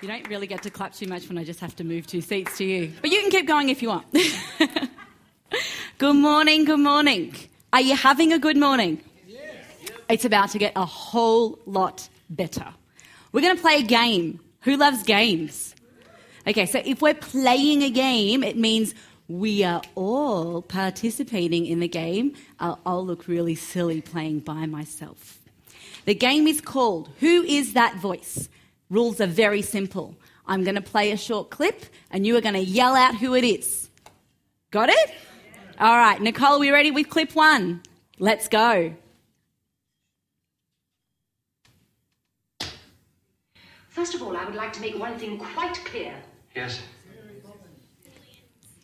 You don't really get to clap too much when I just have to move two seats to you. But you can keep going if you want. good morning, good morning. Are you having a good morning? Yes. It's about to get a whole lot better. We're going to play a game. Who loves games? Okay, so if we're playing a game, it means we are all participating in the game. I'll, I'll look really silly playing by myself. The game is called Who is That Voice? Rules are very simple. I'm going to play a short clip and you are going to yell out who it is. Got it? All right, Nicole, are we ready with clip one? Let's go. First of all, I would like to make one thing quite clear. Yes.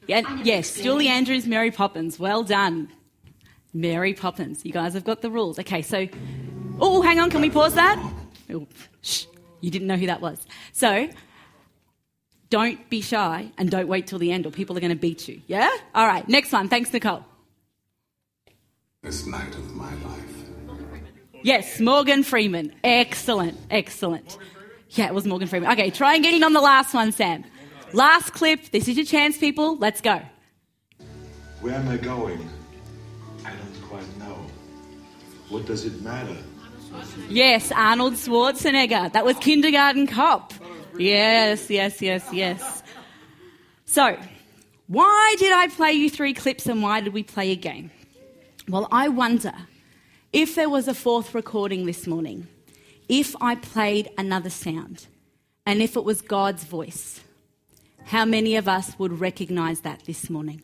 Yeah, yes, Julie Andrews, Mary Poppins. Well done. Mary Poppins. You guys have got the rules. Okay, so. Oh, hang on, can we pause that? Oh, shh, you didn't know who that was. So, don't be shy and don't wait till the end or people are going to beat you. Yeah? All right, next one. Thanks, Nicole. This night of my life. Yes, Morgan Freeman. Excellent, excellent. Yeah, it was Morgan Freeman. Okay, try and get in on the last one, Sam. Last clip. This is your chance, people. Let's go. Where am I going? I don't quite know. What does it matter? Yes, Arnold Schwarzenegger. That was Kindergarten Cop. Yes, yes, yes, yes. So, why did I play you three clips and why did we play a game? Well, I wonder if there was a fourth recording this morning, if I played another sound, and if it was God's voice, how many of us would recognize that this morning?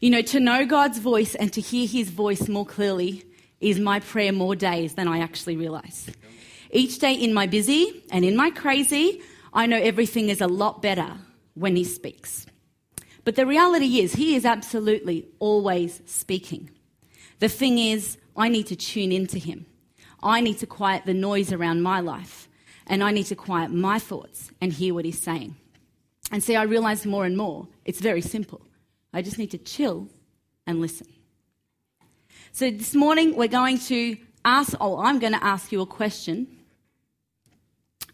You know, to know God's voice and to hear his voice more clearly is my prayer more days than I actually realize. Each day in my busy and in my crazy, I know everything is a lot better when he speaks. But the reality is, he is absolutely always speaking. The thing is, I need to tune into him. I need to quiet the noise around my life, and I need to quiet my thoughts and hear what he's saying. And see, I realize more and more, it's very simple. I just need to chill and listen. So this morning we're going to ask, oh, I'm going to ask you a question.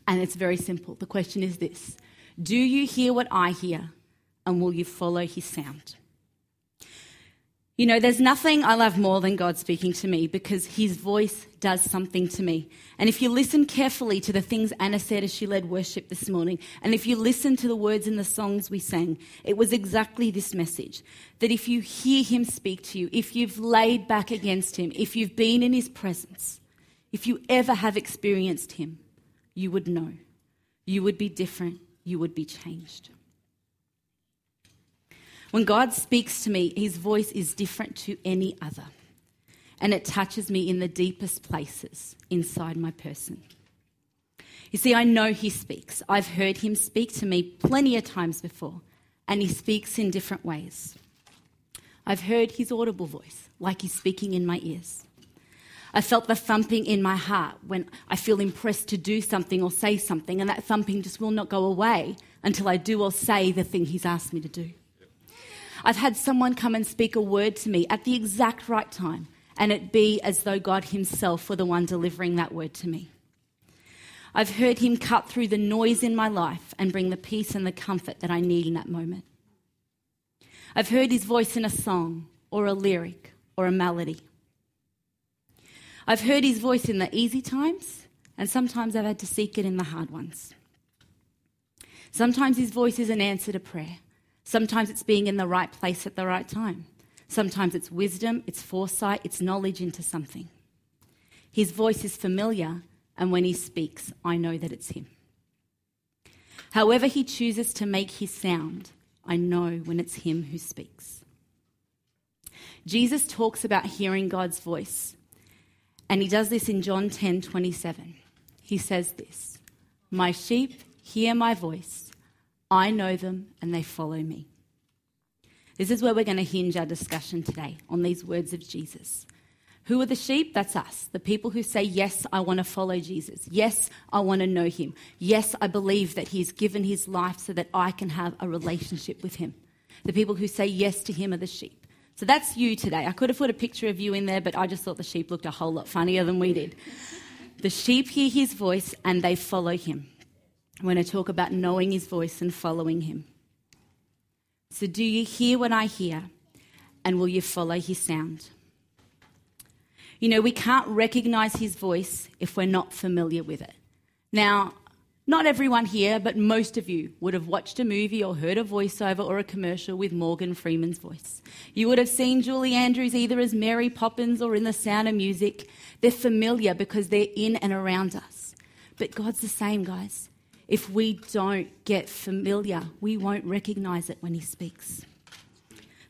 And it's very simple. The question is this Do you hear what I hear? And will you follow his sound? You know, there's nothing I love more than God speaking to me because his voice does something to me. And if you listen carefully to the things Anna said as she led worship this morning, and if you listen to the words in the songs we sang, it was exactly this message that if you hear him speak to you, if you've laid back against him, if you've been in his presence, if you ever have experienced him, you would know. You would be different. You would be changed. When God speaks to me, his voice is different to any other. And it touches me in the deepest places inside my person. You see, I know he speaks. I've heard him speak to me plenty of times before, and he speaks in different ways. I've heard his audible voice, like he's speaking in my ears. I felt the thumping in my heart when I feel impressed to do something or say something, and that thumping just will not go away until I do or say the thing he's asked me to do. I've had someone come and speak a word to me at the exact right time, and it be as though God Himself were the one delivering that word to me. I've heard Him cut through the noise in my life and bring the peace and the comfort that I need in that moment. I've heard His voice in a song or a lyric or a melody. I've heard His voice in the easy times, and sometimes I've had to seek it in the hard ones. Sometimes His voice is an answer to prayer. Sometimes it's being in the right place at the right time. Sometimes it's wisdom, it's foresight, it's knowledge into something. His voice is familiar, and when he speaks, I know that it's him. However, he chooses to make his sound, I know when it's him who speaks. Jesus talks about hearing God's voice, and he does this in John 10 27. He says this My sheep hear my voice I know them and they follow me. This is where we're going to hinge our discussion today on these words of Jesus. Who are the sheep? That's us. The people who say, Yes, I want to follow Jesus. Yes, I want to know him. Yes, I believe that he's given his life so that I can have a relationship with him. The people who say yes to him are the sheep. So that's you today. I could have put a picture of you in there, but I just thought the sheep looked a whole lot funnier than we did. The sheep hear his voice and they follow him. When I talk about knowing his voice and following him. So, do you hear what I hear? And will you follow his sound? You know, we can't recognize his voice if we're not familiar with it. Now, not everyone here, but most of you would have watched a movie or heard a voiceover or a commercial with Morgan Freeman's voice. You would have seen Julie Andrews either as Mary Poppins or in The Sound of Music. They're familiar because they're in and around us. But God's the same, guys. If we don't get familiar, we won't recognize it when He speaks.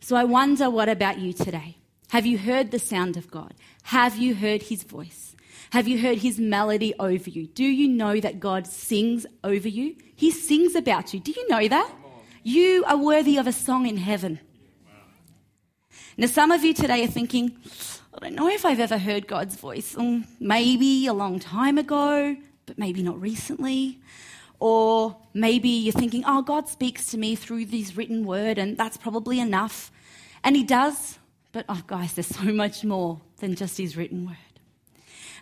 So I wonder what about you today? Have you heard the sound of God? Have you heard His voice? Have you heard His melody over you? Do you know that God sings over you? He sings about you. Do you know that? You are worthy of a song in heaven. Now, some of you today are thinking, I don't know if I've ever heard God's voice. Um, maybe a long time ago, but maybe not recently. Or maybe you're thinking, oh, God speaks to me through this written word, and that's probably enough. And He does, but oh, guys, there's so much more than just His written word.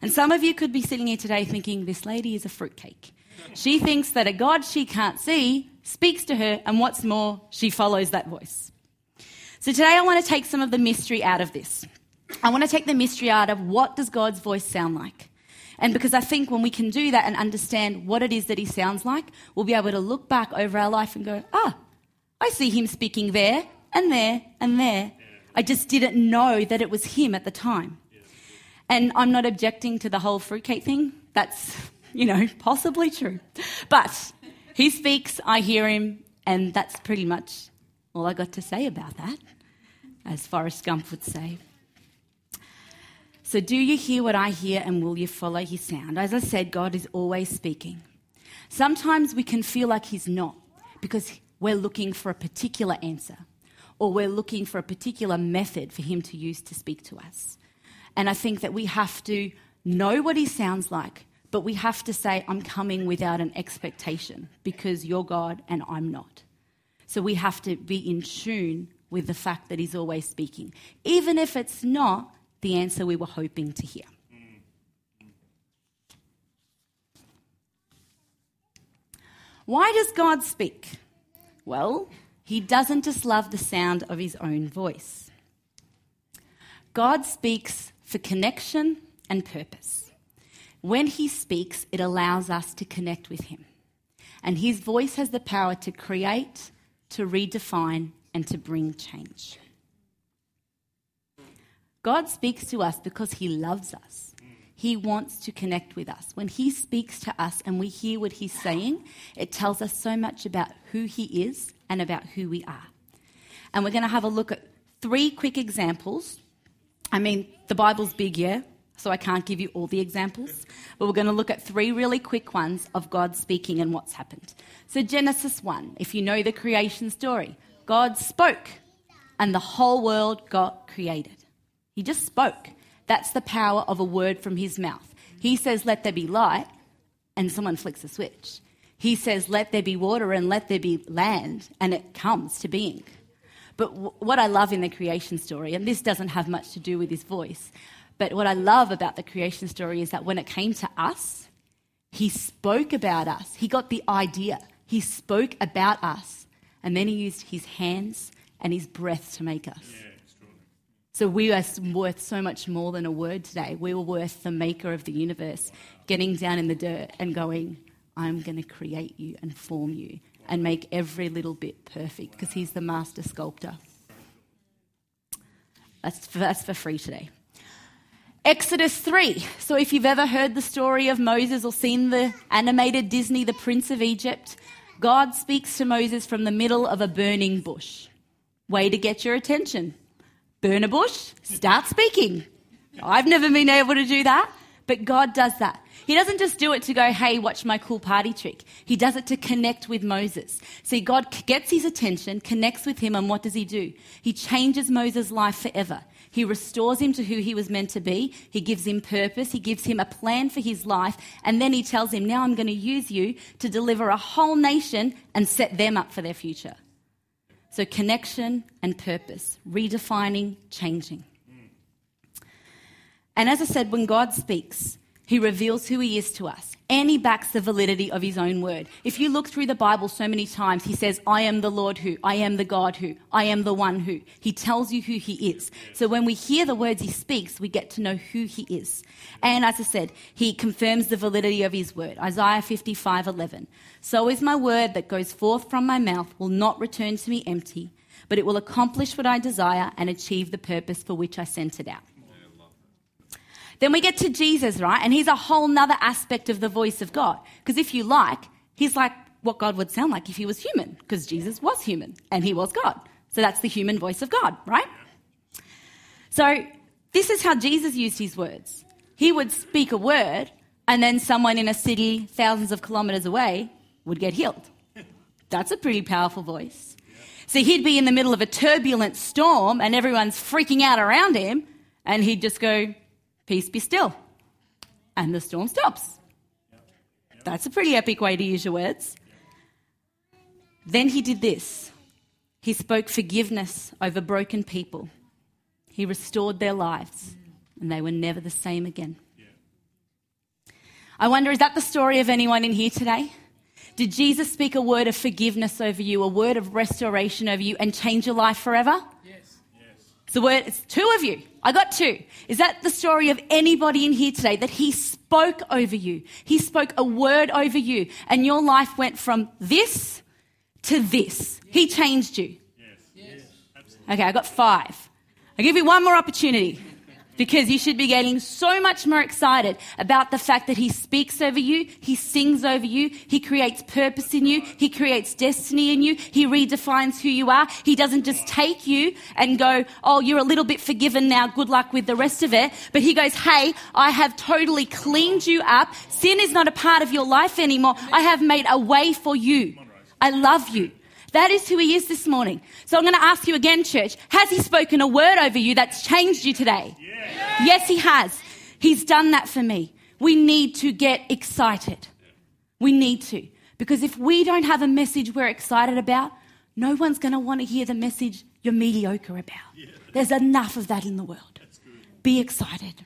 And some of you could be sitting here today thinking, this lady is a fruitcake. She thinks that a God she can't see speaks to her, and what's more, she follows that voice. So today I want to take some of the mystery out of this. I want to take the mystery out of what does God's voice sound like? And because I think when we can do that and understand what it is that he sounds like, we'll be able to look back over our life and go, ah, I see him speaking there and there and there. I just didn't know that it was him at the time. And I'm not objecting to the whole fruitcake thing. That's, you know, possibly true. But he speaks, I hear him, and that's pretty much all I got to say about that, as Forrest Gump would say. So, do you hear what I hear and will you follow his sound? As I said, God is always speaking. Sometimes we can feel like he's not because we're looking for a particular answer or we're looking for a particular method for him to use to speak to us. And I think that we have to know what he sounds like, but we have to say, I'm coming without an expectation because you're God and I'm not. So we have to be in tune with the fact that he's always speaking. Even if it's not the answer we were hoping to hear. Why does God speak? Well, he doesn't just love the sound of his own voice. God speaks for connection and purpose. When he speaks, it allows us to connect with him. And his voice has the power to create, to redefine, and to bring change. God speaks to us because He loves us. He wants to connect with us. When He speaks to us and we hear what He's saying, it tells us so much about who He is and about who we are. And we're going to have a look at three quick examples. I mean, the Bible's big, yeah? So I can't give you all the examples, but we're going to look at three really quick ones of God speaking and what's happened. So, Genesis 1, if you know the creation story, God spoke and the whole world got created. He just spoke. That's the power of a word from his mouth. He says, Let there be light, and someone flicks a switch. He says, Let there be water and let there be land, and it comes to being. But w- what I love in the creation story, and this doesn't have much to do with his voice, but what I love about the creation story is that when it came to us, he spoke about us. He got the idea. He spoke about us. And then he used his hands and his breath to make us. Yeah. So we are worth so much more than a word today. We were worth the maker of the universe getting down in the dirt and going, I'm going to create you and form you and make every little bit perfect because he's the master sculptor. That's for, that's for free today. Exodus 3. So, if you've ever heard the story of Moses or seen the animated Disney, The Prince of Egypt, God speaks to Moses from the middle of a burning bush. Way to get your attention burn a bush, start speaking. I've never been able to do that, but God does that. He doesn't just do it to go, hey, watch my cool party trick. He does it to connect with Moses. See, God gets his attention, connects with him, and what does he do? He changes Moses' life forever. He restores him to who he was meant to be. He gives him purpose. He gives him a plan for his life. And then he tells him, now I'm going to use you to deliver a whole nation and set them up for their future. So, connection and purpose, redefining, changing. Mm. And as I said, when God speaks, He reveals who he is to us, and he backs the validity of his own word. If you look through the Bible so many times, he says, I am the Lord who, I am the God who, I am the one who. He tells you who he is. So when we hear the words he speaks, we get to know who he is. And as I said, he confirms the validity of his word. Isaiah 55 11. So is my word that goes forth from my mouth will not return to me empty, but it will accomplish what I desire and achieve the purpose for which I sent it out. Then we get to Jesus, right? And he's a whole nother aspect of the voice of God. Because if you like, he's like what God would sound like if he was human, because Jesus was human and he was God. So that's the human voice of God, right? So this is how Jesus used his words. He would speak a word, and then someone in a city thousands of kilometers away would get healed. That's a pretty powerful voice. So he'd be in the middle of a turbulent storm, and everyone's freaking out around him, and he'd just go, Peace be still. And the storm stops. That's a pretty epic way to use your words. Then he did this he spoke forgiveness over broken people, he restored their lives, and they were never the same again. I wonder, is that the story of anyone in here today? Did Jesus speak a word of forgiveness over you, a word of restoration over you, and change your life forever? Yes. Yes. It's the word, it's two of you. I got two. Is that the story of anybody in here today that he spoke over you? He spoke a word over you, and your life went from this to this. He changed you. Yes. Yes. Okay, I got five. I'll give you one more opportunity because you should be getting so much more excited about the fact that he speaks over you, he sings over you, he creates purpose in you, he creates destiny in you, he redefines who you are. He doesn't just take you and go, oh, you're a little bit forgiven now, good luck with the rest of it. But he goes, hey, I have totally cleaned you up. Sin is not a part of your life anymore. I have made a way for you. I love you. That is who he is this morning. So I'm going to ask you again, church. Has he spoken a word over you that's changed you today? Yes. Yes, he has. He's done that for me. We need to get excited. We need to. Because if we don't have a message we're excited about, no one's going to want to hear the message you're mediocre about. There's enough of that in the world. Be excited.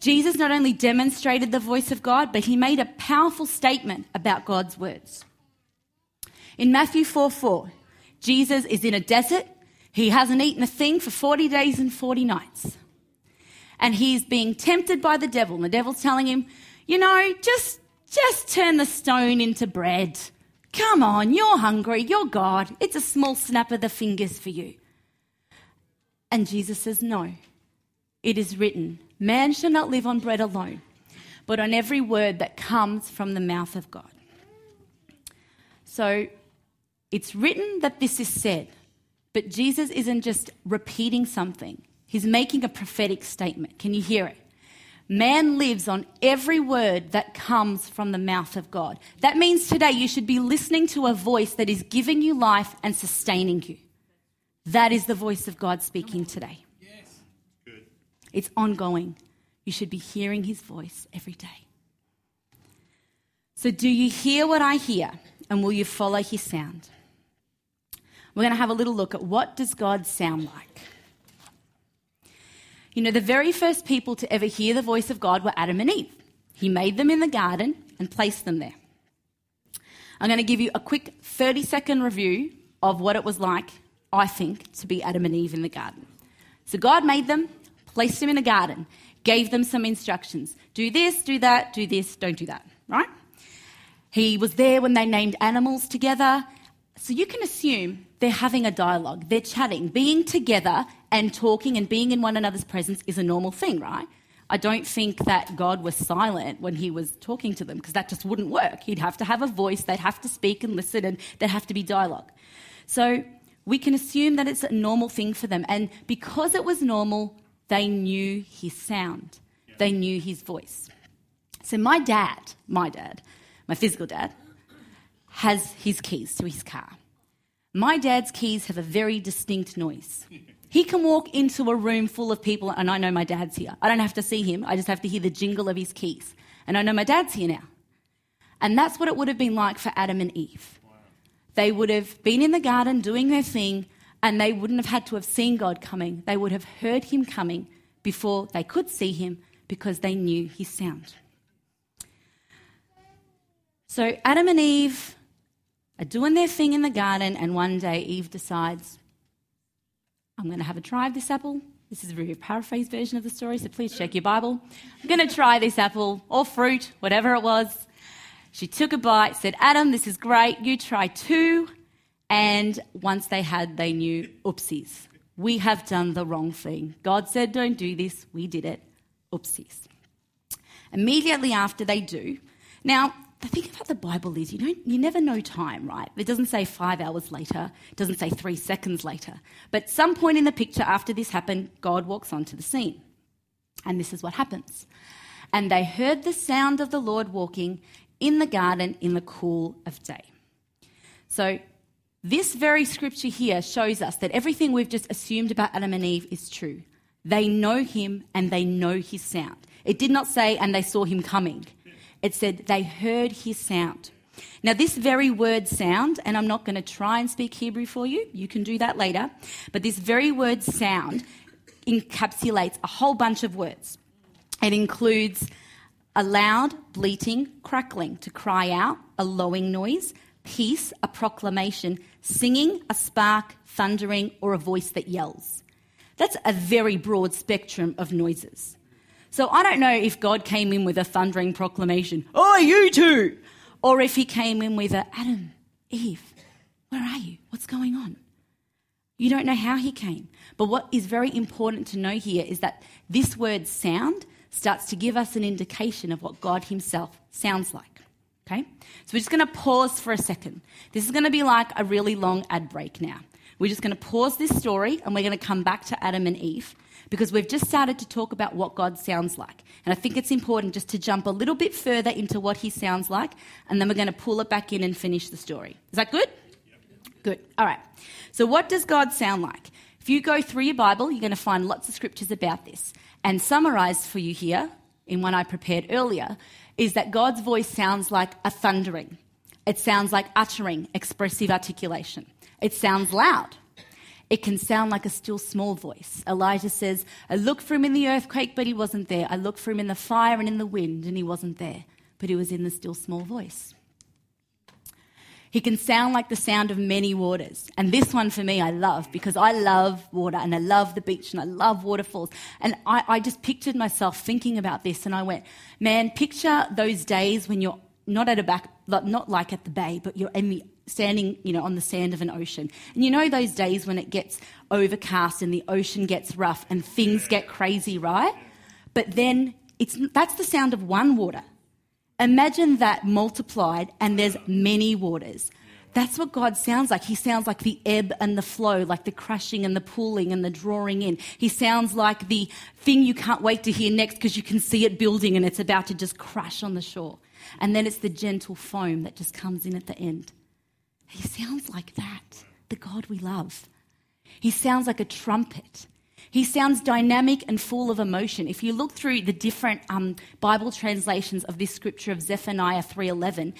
Jesus not only demonstrated the voice of God, but he made a powerful statement about God's words. In Matthew 4 4, Jesus is in a desert. He hasn't eaten a thing for 40 days and 40 nights. And he's being tempted by the devil. And the devil's telling him, you know, just, just turn the stone into bread. Come on, you're hungry, you're God. It's a small snap of the fingers for you. And Jesus says, no. It is written, man shall not live on bread alone, but on every word that comes from the mouth of God. So it's written that this is said, but Jesus isn't just repeating something, he's making a prophetic statement. Can you hear it? Man lives on every word that comes from the mouth of God. That means today you should be listening to a voice that is giving you life and sustaining you. That is the voice of God speaking today. Yes. Good. It's ongoing. You should be hearing his voice every day. So, do you hear what I hear and will you follow his sound? We're going to have a little look at what does God sound like? You know, the very first people to ever hear the voice of God were Adam and Eve. He made them in the garden and placed them there. I'm going to give you a quick 30 second review of what it was like, I think, to be Adam and Eve in the garden. So God made them, placed them in a garden, gave them some instructions do this, do that, do this, don't do that, right? He was there when they named animals together. So you can assume they're having a dialogue, they're chatting. Being together and talking and being in one another's presence is a normal thing, right? I don't think that God was silent when he was talking to them because that just wouldn't work. He'd have to have a voice, they'd have to speak and listen, and there'd have to be dialogue. So we can assume that it's a normal thing for them. And because it was normal, they knew his sound, they knew his voice. So my dad, my dad, my physical dad, has his keys to his car. My dad's keys have a very distinct noise. He can walk into a room full of people, and I know my dad's here. I don't have to see him, I just have to hear the jingle of his keys. And I know my dad's here now. And that's what it would have been like for Adam and Eve. They would have been in the garden doing their thing, and they wouldn't have had to have seen God coming. They would have heard him coming before they could see him, because they knew his sound. So Adam and Eve are doing their thing in the garden, and one day Eve decides, I'm going to have a try of this apple. This is a very paraphrased version of the story, so please check your Bible. I'm going to try this apple or fruit, whatever it was. She took a bite, said, Adam, this is great. You try too. And once they had, they knew, oopsies, we have done the wrong thing. God said, don't do this. We did it. Oopsies. Immediately after they do. Now, the thing about the Bible is you don't you never know time, right? It doesn't say five hours later, it doesn't say three seconds later. But some point in the picture after this happened, God walks onto the scene. And this is what happens. And they heard the sound of the Lord walking in the garden in the cool of day. So this very scripture here shows us that everything we've just assumed about Adam and Eve is true. They know him and they know his sound. It did not say, and they saw him coming. It said they heard his sound. Now, this very word sound, and I'm not going to try and speak Hebrew for you, you can do that later, but this very word sound encapsulates a whole bunch of words. It includes a loud, bleating, crackling, to cry out, a lowing noise, peace, a proclamation, singing, a spark, thundering, or a voice that yells. That's a very broad spectrum of noises. So I don't know if God came in with a thundering proclamation, Oh, you two! Or if he came in with a, Adam, Eve, where are you? What's going on? You don't know how he came. But what is very important to know here is that this word sound starts to give us an indication of what God himself sounds like. Okay? So we're just going to pause for a second. This is going to be like a really long ad break now. We're just going to pause this story and we're going to come back to Adam and Eve because we've just started to talk about what God sounds like. And I think it's important just to jump a little bit further into what he sounds like, and then we're going to pull it back in and finish the story. Is that good? Good. All right. So, what does God sound like? If you go through your Bible, you're going to find lots of scriptures about this. And summarized for you here, in one I prepared earlier, is that God's voice sounds like a thundering. It sounds like uttering, expressive articulation. It sounds loud. It can sound like a still small voice. Elijah says, I looked for him in the earthquake, but he wasn't there. I looked for him in the fire and in the wind, and he wasn't there. But he was in the still small voice. He can sound like the sound of many waters. And this one for me, I love because I love water and I love the beach and I love waterfalls. And I, I just pictured myself thinking about this and I went, man, picture those days when you're not at a back, not like at the bay, but you're in the standing, you know, on the sand of an ocean. And you know those days when it gets overcast and the ocean gets rough and things get crazy, right? But then it's that's the sound of one water. Imagine that multiplied and there's many waters. That's what God sounds like. He sounds like the ebb and the flow, like the crashing and the pulling and the drawing in. He sounds like the thing you can't wait to hear next because you can see it building and it's about to just crash on the shore. And then it's the gentle foam that just comes in at the end. He sounds like that, the God we love. He sounds like a trumpet. He sounds dynamic and full of emotion. If you look through the different um, Bible translations of this scripture of Zephaniah 3:11,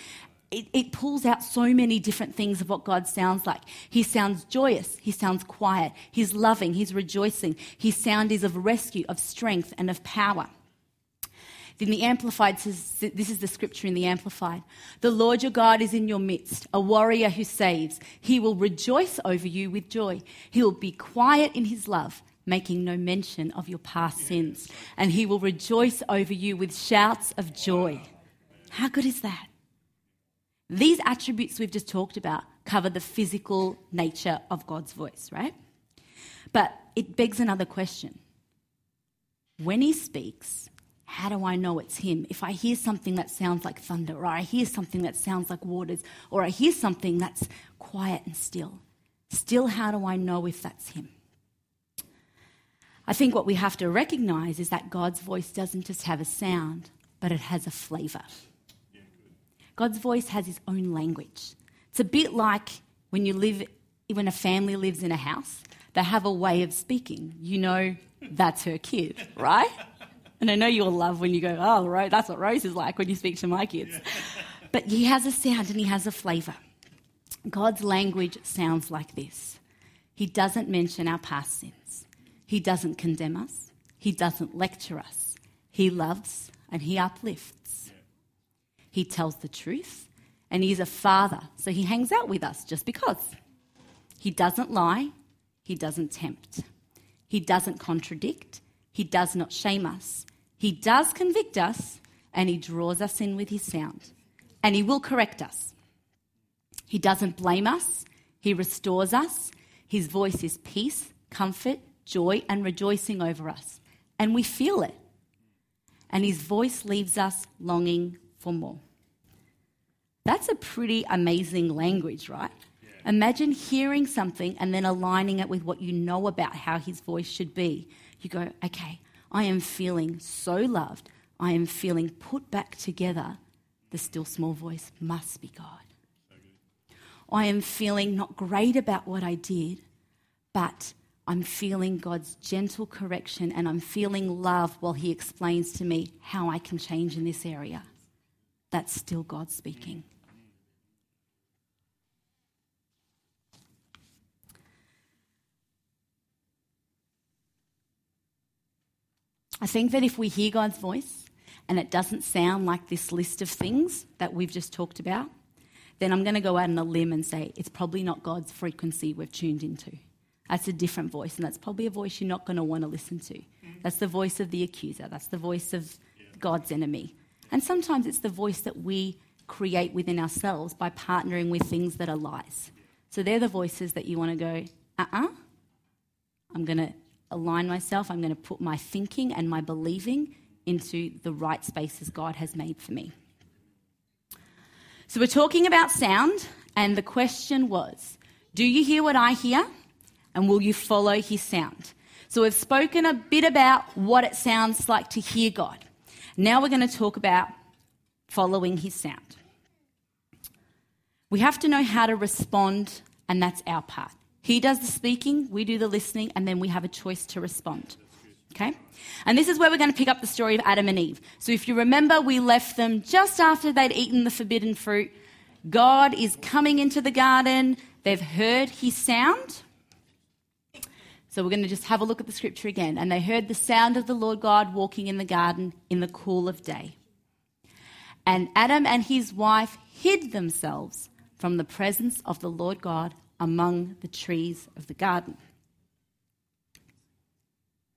it, it, pulls out so many different things of what God sounds like. He sounds joyous. He sounds quiet. He's loving. He's rejoicing. His sound is of rescue, of strength, and of power. Then the Amplified says, this is the scripture in the Amplified. The Lord your God is in your midst, a warrior who saves. He will rejoice over you with joy. He will be quiet in his love, making no mention of your past sins. And he will rejoice over you with shouts of joy. How good is that? These attributes we've just talked about cover the physical nature of God's voice, right? But it begs another question. When he speaks, how do I know it's him? If I hear something that sounds like thunder, or I hear something that sounds like waters, or I hear something that's quiet and still, still, how do I know if that's him? I think what we have to recognize is that God's voice doesn't just have a sound, but it has a flavor. God's voice has his own language. It's a bit like when you live, when a family lives in a house, they have a way of speaking. You know that's her kid, right? And I know you'll love when you go, oh, right, that's what Rose is like when you speak to my kids. But he has a sound and he has a flavour. God's language sounds like this He doesn't mention our past sins, He doesn't condemn us, He doesn't lecture us, He loves and he uplifts. He tells the truth and he's a father, so he hangs out with us just because. He doesn't lie, he doesn't tempt, he doesn't contradict, he does not shame us. He does convict us and he draws us in with his sound. And he will correct us. He doesn't blame us, he restores us. His voice is peace, comfort, joy, and rejoicing over us. And we feel it. And his voice leaves us longing for more. That's a pretty amazing language, right? Imagine hearing something and then aligning it with what you know about how his voice should be. You go, okay, I am feeling so loved. I am feeling put back together. The still small voice must be God. I am feeling not great about what I did, but I'm feeling God's gentle correction and I'm feeling love while He explains to me how I can change in this area. That's still God speaking. I think that if we hear God's voice and it doesn't sound like this list of things that we've just talked about, then I'm going to go out on a limb and say it's probably not God's frequency we've tuned into. That's a different voice, and that's probably a voice you're not going to want to listen to. That's the voice of the accuser, that's the voice of God's enemy. And sometimes it's the voice that we create within ourselves by partnering with things that are lies. So they're the voices that you want to go, uh uh-uh. uh, I'm going to align myself, I'm going to put my thinking and my believing into the right spaces God has made for me. So we're talking about sound, and the question was Do you hear what I hear? And will you follow his sound? So we've spoken a bit about what it sounds like to hear God. Now we're going to talk about following his sound. We have to know how to respond, and that's our part. He does the speaking, we do the listening, and then we have a choice to respond. Okay? And this is where we're going to pick up the story of Adam and Eve. So if you remember, we left them just after they'd eaten the forbidden fruit. God is coming into the garden, they've heard his sound. So we're going to just have a look at the scripture again. And they heard the sound of the Lord God walking in the garden in the cool of day. And Adam and his wife hid themselves from the presence of the Lord God among the trees of the garden.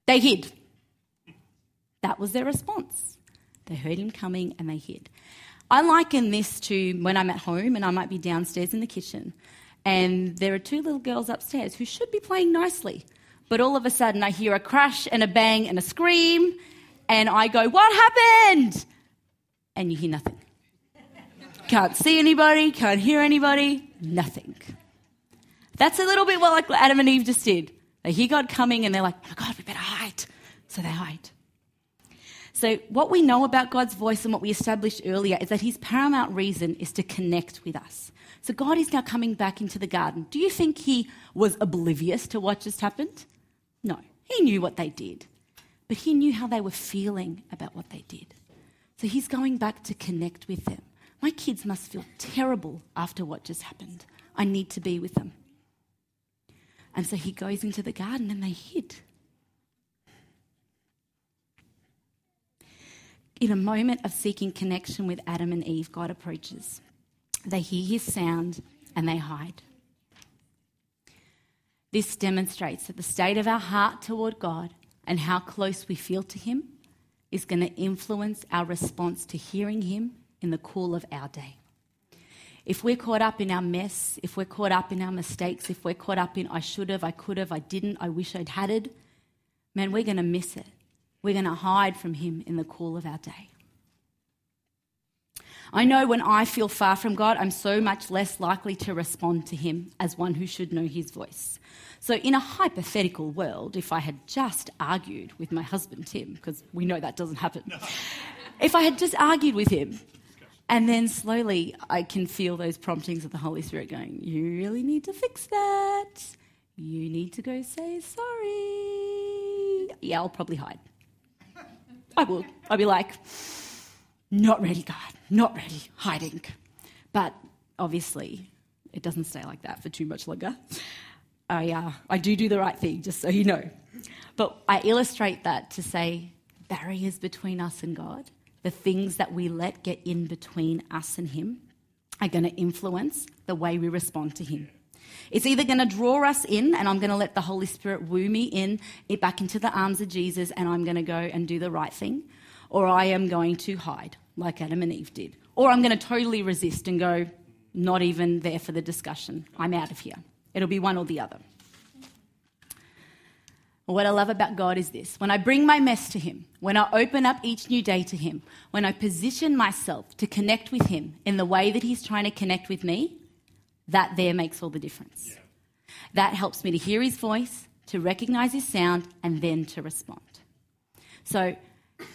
They hid. That was their response. They heard him coming and they hid. I liken this to when I'm at home and I might be downstairs in the kitchen and there are two little girls upstairs who should be playing nicely. But all of a sudden I hear a crash and a bang and a scream and I go, What happened? And you hear nothing. Can't see anybody, can't hear anybody, nothing. That's a little bit what like Adam and Eve just did. They hear God coming and they're like, oh God, we better hide. So they hide. So, what we know about God's voice and what we established earlier is that his paramount reason is to connect with us. So, God is now coming back into the garden. Do you think he was oblivious to what just happened? No. He knew what they did, but he knew how they were feeling about what they did. So, he's going back to connect with them. My kids must feel terrible after what just happened. I need to be with them. And so he goes into the garden and they hid. In a moment of seeking connection with Adam and Eve, God approaches. They hear his sound and they hide. This demonstrates that the state of our heart toward God and how close we feel to him is going to influence our response to hearing him in the cool of our day. If we're caught up in our mess, if we're caught up in our mistakes, if we're caught up in I should have, I could have, I didn't, I wish I'd had it, man, we're going to miss it. We're going to hide from Him in the cool of our day. I know when I feel far from God, I'm so much less likely to respond to Him as one who should know His voice. So, in a hypothetical world, if I had just argued with my husband, Tim, because we know that doesn't happen, if I had just argued with him and then slowly I can feel those promptings of the Holy Spirit going, You really need to fix that. You need to go say sorry. Yeah, I'll probably hide. I will. I'll be like, Not ready, God. Not ready. Hiding. But obviously, it doesn't stay like that for too much longer. I, uh, I do do the right thing, just so you know. But I illustrate that to say barriers between us and God, the things that we let get in between us and Him, are going to influence the way we respond to Him. It's either going to draw us in, and I'm going to let the Holy Spirit woo me in, it back into the arms of Jesus, and I'm going to go and do the right thing, or I am going to hide, like Adam and Eve did, or I'm going to totally resist and go, not even there for the discussion. I'm out of here. It'll be one or the other. What I love about God is this when I bring my mess to Him, when I open up each new day to Him, when I position myself to connect with Him in the way that He's trying to connect with me, that there makes all the difference. Yeah. That helps me to hear His voice, to recognize His sound, and then to respond. So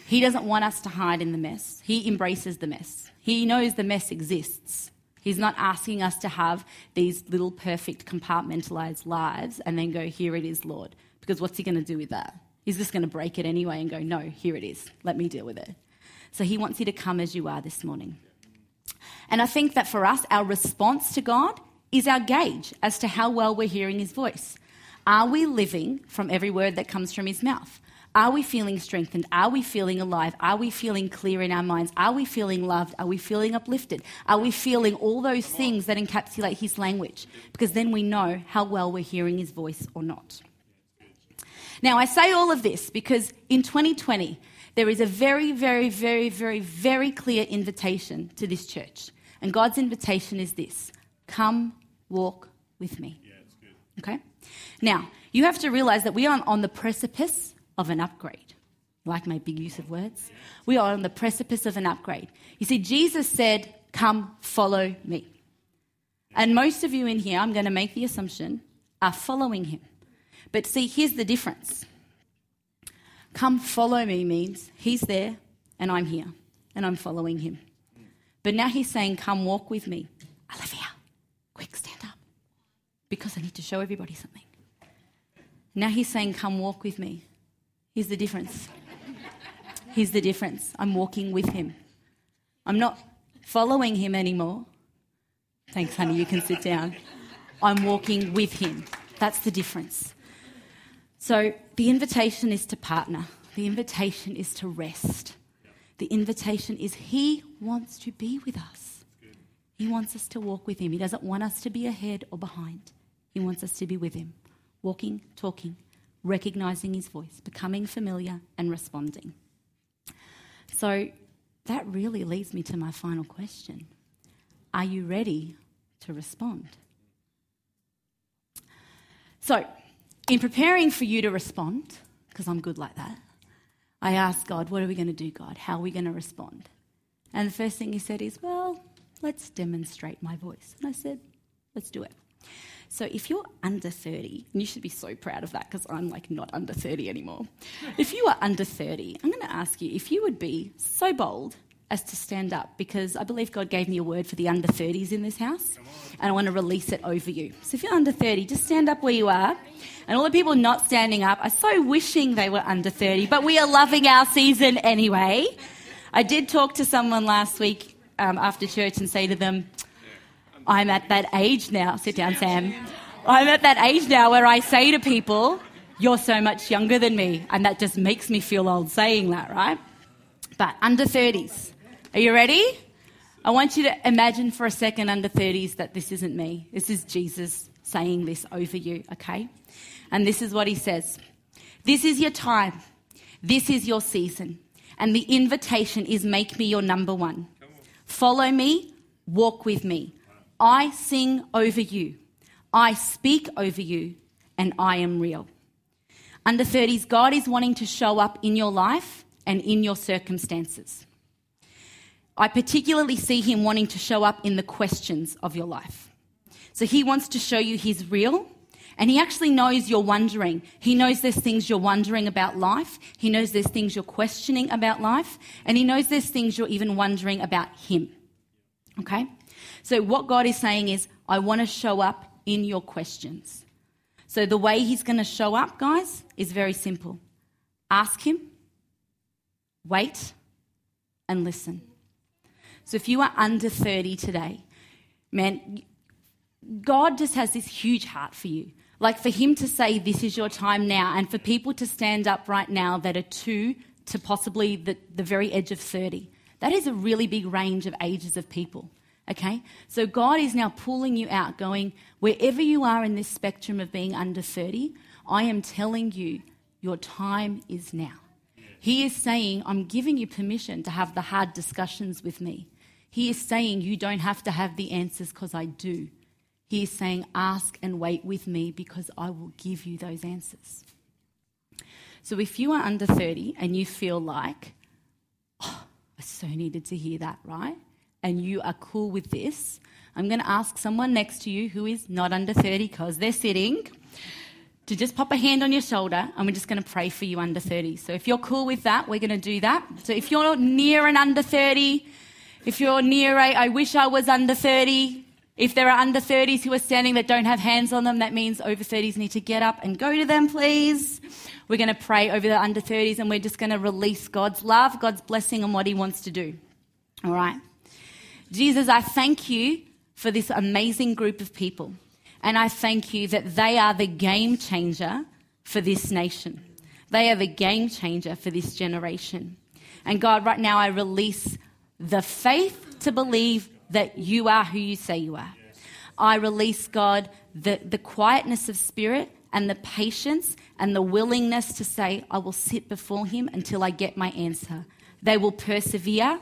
He doesn't want us to hide in the mess, He embraces the mess. He knows the mess exists. He's not asking us to have these little perfect compartmentalized lives and then go, Here it is, Lord. Because what's he going to do with that? He's just going to break it anyway and go, no, here it is. Let me deal with it. So he wants you to come as you are this morning. And I think that for us, our response to God is our gauge as to how well we're hearing his voice. Are we living from every word that comes from his mouth? Are we feeling strengthened? Are we feeling alive? Are we feeling clear in our minds? Are we feeling loved? Are we feeling uplifted? Are we feeling all those things that encapsulate his language? Because then we know how well we're hearing his voice or not. Now, I say all of this because in 2020, there is a very, very, very, very, very clear invitation to this church. And God's invitation is this come walk with me. Yeah, good. Okay? Now, you have to realize that we are on the precipice of an upgrade. Like my big use of words? We are on the precipice of an upgrade. You see, Jesus said, Come, follow me. And most of you in here, I'm going to make the assumption, are following him. But see, here's the difference. Come follow me means he's there and I'm here and I'm following him. But now he's saying, Come walk with me. Olivia, quick, stand up. Because I need to show everybody something. Now he's saying, Come walk with me. Here's the difference. Here's the difference. I'm walking with him. I'm not following him anymore. Thanks, honey, you can sit down. I'm walking with him. That's the difference. So the invitation is to partner, the invitation is to rest. The invitation is He wants to be with us. He wants us to walk with Him. He doesn't want us to be ahead or behind. He wants us to be with Him, walking, talking, recognizing His voice, becoming familiar, and responding. So that really leads me to my final question Are you ready to respond? So, in preparing for you to respond, because I'm good like that, I asked God, What are we going to do, God? How are we going to respond? And the first thing he said is, Well, let's demonstrate my voice. And I said, Let's do it. So if you're under 30, and you should be so proud of that because I'm like not under 30 anymore. If you are under 30, I'm going to ask you if you would be so bold as to stand up because I believe God gave me a word for the under 30s in this house and I want to release it over you. So if you're under 30, just stand up where you are. And all the people not standing up are so wishing they were under 30, but we are loving our season anyway. I did talk to someone last week um, after church and say to them, I'm at that age now. Sit down, Sam. I'm at that age now where I say to people, You're so much younger than me. And that just makes me feel old saying that, right? But under 30s, are you ready? I want you to imagine for a second under 30s that this isn't me. This is Jesus saying this over you, okay? And this is what he says This is your time. This is your season. And the invitation is make me your number one. Follow me, walk with me. I sing over you. I speak over you, and I am real. Under 30s, God is wanting to show up in your life and in your circumstances. I particularly see him wanting to show up in the questions of your life. So he wants to show you he's real. And he actually knows you're wondering. He knows there's things you're wondering about life. He knows there's things you're questioning about life. And he knows there's things you're even wondering about him. Okay? So what God is saying is, I want to show up in your questions. So the way he's going to show up, guys, is very simple. Ask him, wait, and listen. So if you are under 30 today, man, God just has this huge heart for you. Like for Him to say, This is your time now, and for people to stand up right now that are two to possibly the, the very edge of 30. That is a really big range of ages of people. Okay? So God is now pulling you out, going, wherever you are in this spectrum of being under 30, I am telling you, your time is now. He is saying, I'm giving you permission to have the hard discussions with me. He is saying, You don't have to have the answers because I do. He is saying, Ask and wait with me because I will give you those answers. So if you are under 30 and you feel like, oh, I so needed to hear that, right? And you are cool with this, I'm going to ask someone next to you who is not under 30 because they're sitting to just pop a hand on your shoulder and we're just going to pray for you under 30. So if you're cool with that, we're going to do that. So if you're near an under 30, if you're near a, I wish I was under 30, if there are under 30s who are standing that don't have hands on them, that means over 30s need to get up and go to them, please. We're going to pray over the under 30s and we're just going to release God's love, God's blessing, and what He wants to do. All right. Jesus, I thank you for this amazing group of people. And I thank you that they are the game changer for this nation. They are the game changer for this generation. And God, right now I release the faith to believe that you are who you say you are. I release, God, the, the quietness of spirit and the patience and the willingness to say, I will sit before him until I get my answer. They will persevere.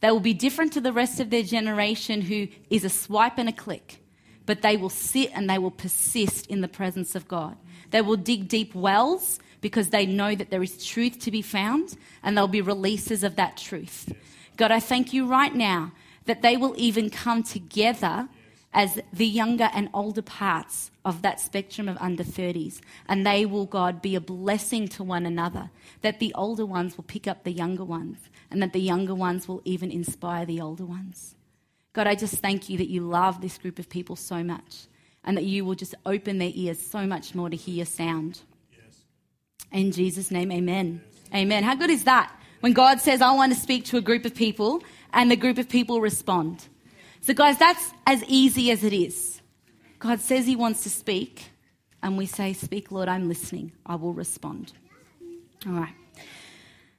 They will be different to the rest of their generation who is a swipe and a click, but they will sit and they will persist in the presence of God. They will dig deep wells because they know that there is truth to be found and there'll be releases of that truth. God, I thank you right now that they will even come together as the younger and older parts of that spectrum of under 30s. And they will, God, be a blessing to one another. That the older ones will pick up the younger ones, and that the younger ones will even inspire the older ones. God, I just thank you that you love this group of people so much, and that you will just open their ears so much more to hear your sound. Yes. In Jesus' name, amen. Yes. Amen. How good is that? When God says, I want to speak to a group of people, and the group of people respond. So, guys, that's as easy as it is. God says He wants to speak, and we say, Speak, Lord, I'm listening. I will respond. All right.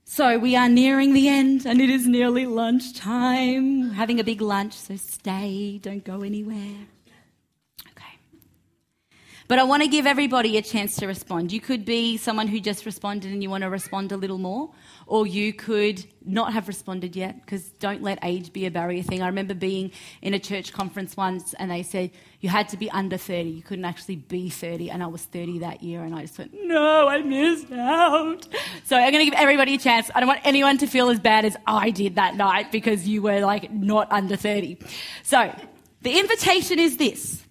So, we are nearing the end, and it is nearly lunchtime. We're having a big lunch, so stay, don't go anywhere. Okay. But I want to give everybody a chance to respond. You could be someone who just responded and you want to respond a little more, or you could not have responded yet because don't let age be a barrier thing. I remember being in a church conference once and they said you had to be under 30. You couldn't actually be 30, and I was 30 that year, and I just went, no, I missed out. So I'm going to give everybody a chance. I don't want anyone to feel as bad as I did that night because you were like not under 30. So the invitation is this.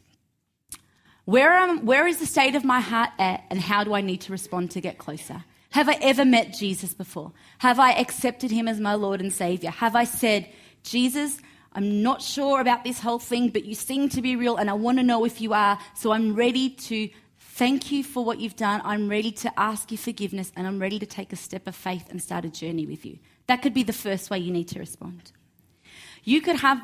Where, am, where is the state of my heart at, and how do I need to respond to get closer? Have I ever met Jesus before? Have I accepted him as my Lord and Savior? Have I said, Jesus, I'm not sure about this whole thing, but you seem to be real, and I want to know if you are, so I'm ready to thank you for what you've done. I'm ready to ask you forgiveness, and I'm ready to take a step of faith and start a journey with you. That could be the first way you need to respond. You could have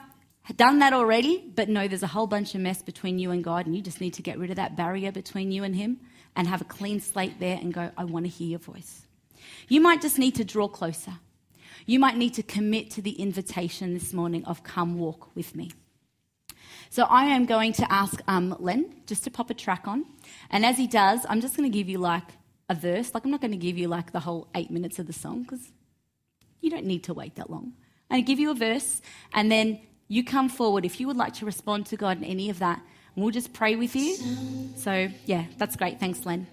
done that already, but no, there's a whole bunch of mess between you and God, and you just need to get rid of that barrier between you and Him and have a clean slate there and go, I want to hear your voice. You might just need to draw closer. You might need to commit to the invitation this morning of come walk with me. So I am going to ask um, Len just to pop a track on. And as he does, I'm just going to give you like a verse. Like, I'm not going to give you like the whole eight minutes of the song because you don't need to wait that long. I'm going to give you a verse and then you come forward if you would like to respond to God in any of that. And we'll just pray with you. So, yeah, that's great. Thanks, Len.